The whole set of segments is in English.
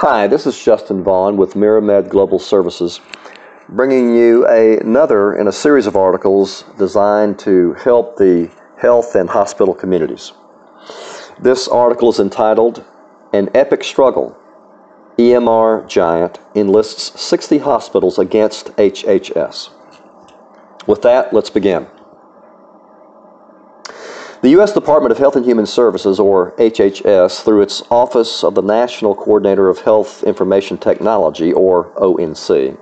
Hi, this is Justin Vaughn with Miramed Global Services, bringing you a, another in a series of articles designed to help the health and hospital communities. This article is entitled An Epic Struggle EMR Giant Enlists 60 Hospitals Against HHS. With that, let's begin. The U.S. Department of Health and Human Services, or HHS, through its Office of the National Coordinator of Health Information Technology, or ONC,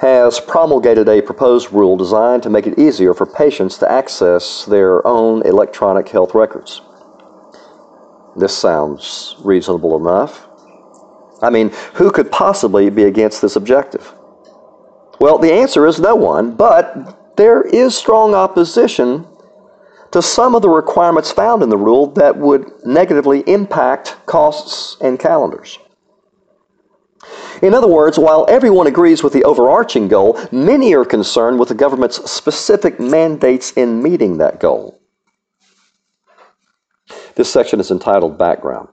has promulgated a proposed rule designed to make it easier for patients to access their own electronic health records. This sounds reasonable enough. I mean, who could possibly be against this objective? Well, the answer is no one, but there is strong opposition to some of the requirements found in the rule that would negatively impact costs and calendars. In other words, while everyone agrees with the overarching goal, many are concerned with the government's specific mandates in meeting that goal. This section is entitled Background.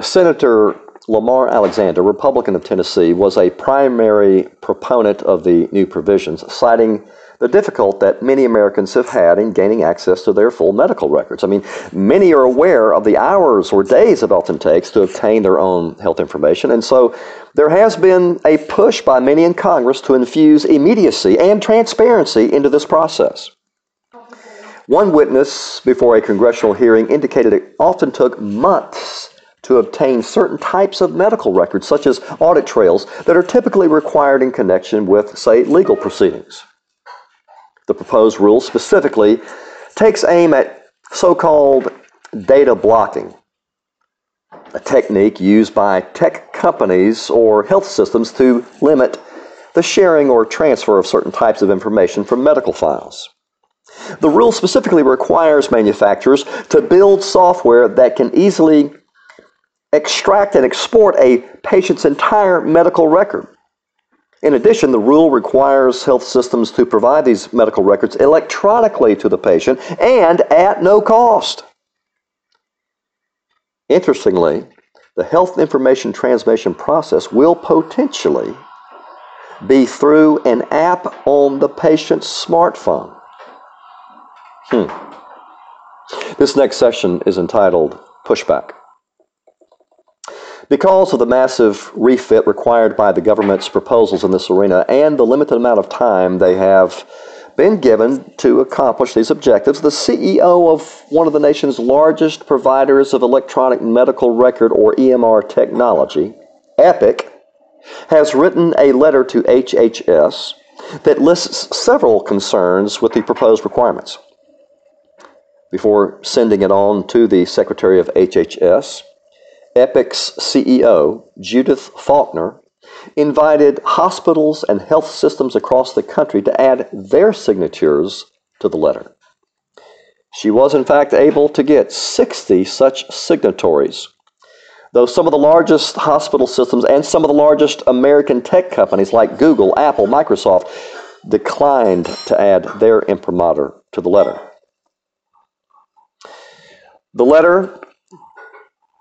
Senator Lamar Alexander, Republican of Tennessee, was a primary proponent of the new provisions, citing the difficult that many Americans have had in gaining access to their full medical records. I mean, many are aware of the hours or days it often takes to obtain their own health information, and so there has been a push by many in Congress to infuse immediacy and transparency into this process. One witness before a congressional hearing indicated it often took months to obtain certain types of medical records, such as audit trails, that are typically required in connection with, say, legal proceedings. The proposed rule specifically takes aim at so called data blocking, a technique used by tech companies or health systems to limit the sharing or transfer of certain types of information from medical files. The rule specifically requires manufacturers to build software that can easily extract and export a patient's entire medical record in addition, the rule requires health systems to provide these medical records electronically to the patient and at no cost. Interestingly, the health information transmission process will potentially be through an app on the patient's smartphone. Hmm. This next session is entitled Pushback. Because of the massive refit required by the government's proposals in this arena and the limited amount of time they have been given to accomplish these objectives, the CEO of one of the nation's largest providers of electronic medical record or EMR technology, Epic, has written a letter to HHS that lists several concerns with the proposed requirements. Before sending it on to the Secretary of HHS, Epic's CEO, Judith Faulkner, invited hospitals and health systems across the country to add their signatures to the letter. She was, in fact, able to get 60 such signatories, though some of the largest hospital systems and some of the largest American tech companies like Google, Apple, Microsoft declined to add their imprimatur to the letter. The letter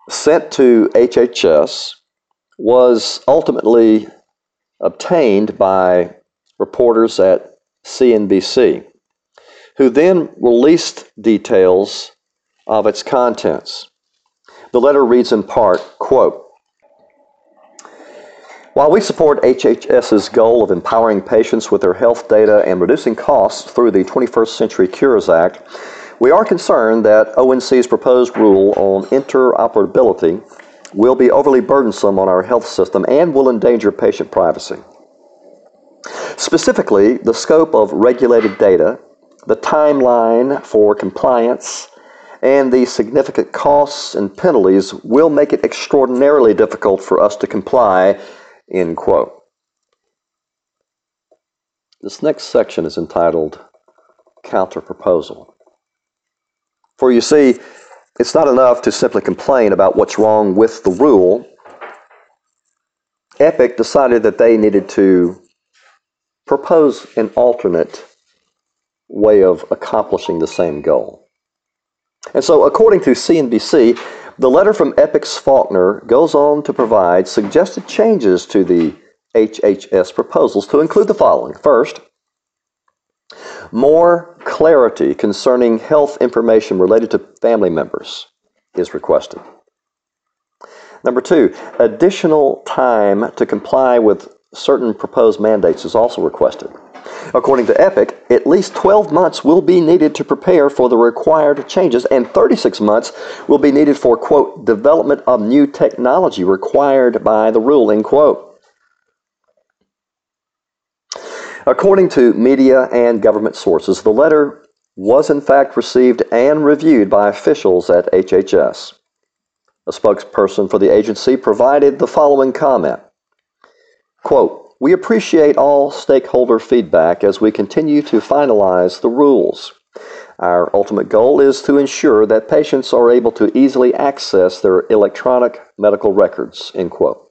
sent to HHS was ultimately obtained by reporters at CNBC, who then released details of its contents. The letter reads in part, quote, while we support HHS's goal of empowering patients with their health data and reducing costs through the 21st Century Cures Act, we are concerned that ONC's proposed rule on interoperability will be overly burdensome on our health system and will endanger patient privacy. Specifically, the scope of regulated data, the timeline for compliance, and the significant costs and penalties will make it extraordinarily difficult for us to comply, end quote. This next section is entitled Counter Proposal. For you see, it's not enough to simply complain about what's wrong with the rule. Epic decided that they needed to propose an alternate way of accomplishing the same goal. And so, according to CNBC, The letter from Epic's Faulkner goes on to provide suggested changes to the HHS proposals to include the following. First, more clarity concerning health information related to family members is requested. Number two, additional time to comply with certain proposed mandates is also requested. According to Epic, at least 12 months will be needed to prepare for the required changes, and 36 months will be needed for, quote, development of new technology required by the ruling, quote. According to media and government sources, the letter was in fact received and reviewed by officials at HHS. A spokesperson for the agency provided the following comment Quote, We appreciate all stakeholder feedback as we continue to finalize the rules. Our ultimate goal is to ensure that patients are able to easily access their electronic medical records. End quote.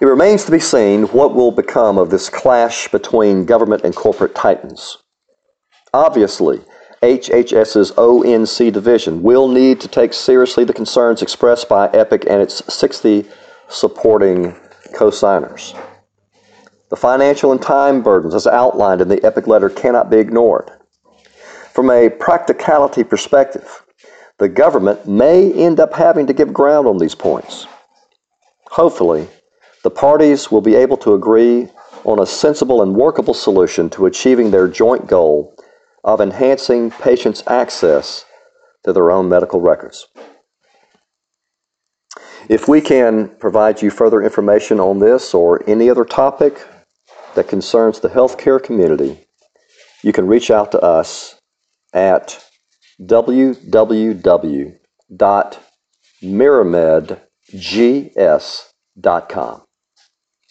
It remains to be seen what will become of this clash between government and corporate titans. Obviously, HHS's ONC division will need to take seriously the concerns expressed by Epic and its 60 supporting co-signers. The financial and time burdens as outlined in the Epic letter cannot be ignored. From a practicality perspective, the government may end up having to give ground on these points. Hopefully, the parties will be able to agree on a sensible and workable solution to achieving their joint goal of enhancing patients' access to their own medical records. If we can provide you further information on this or any other topic that concerns the healthcare community, you can reach out to us at www.miramedgs.com.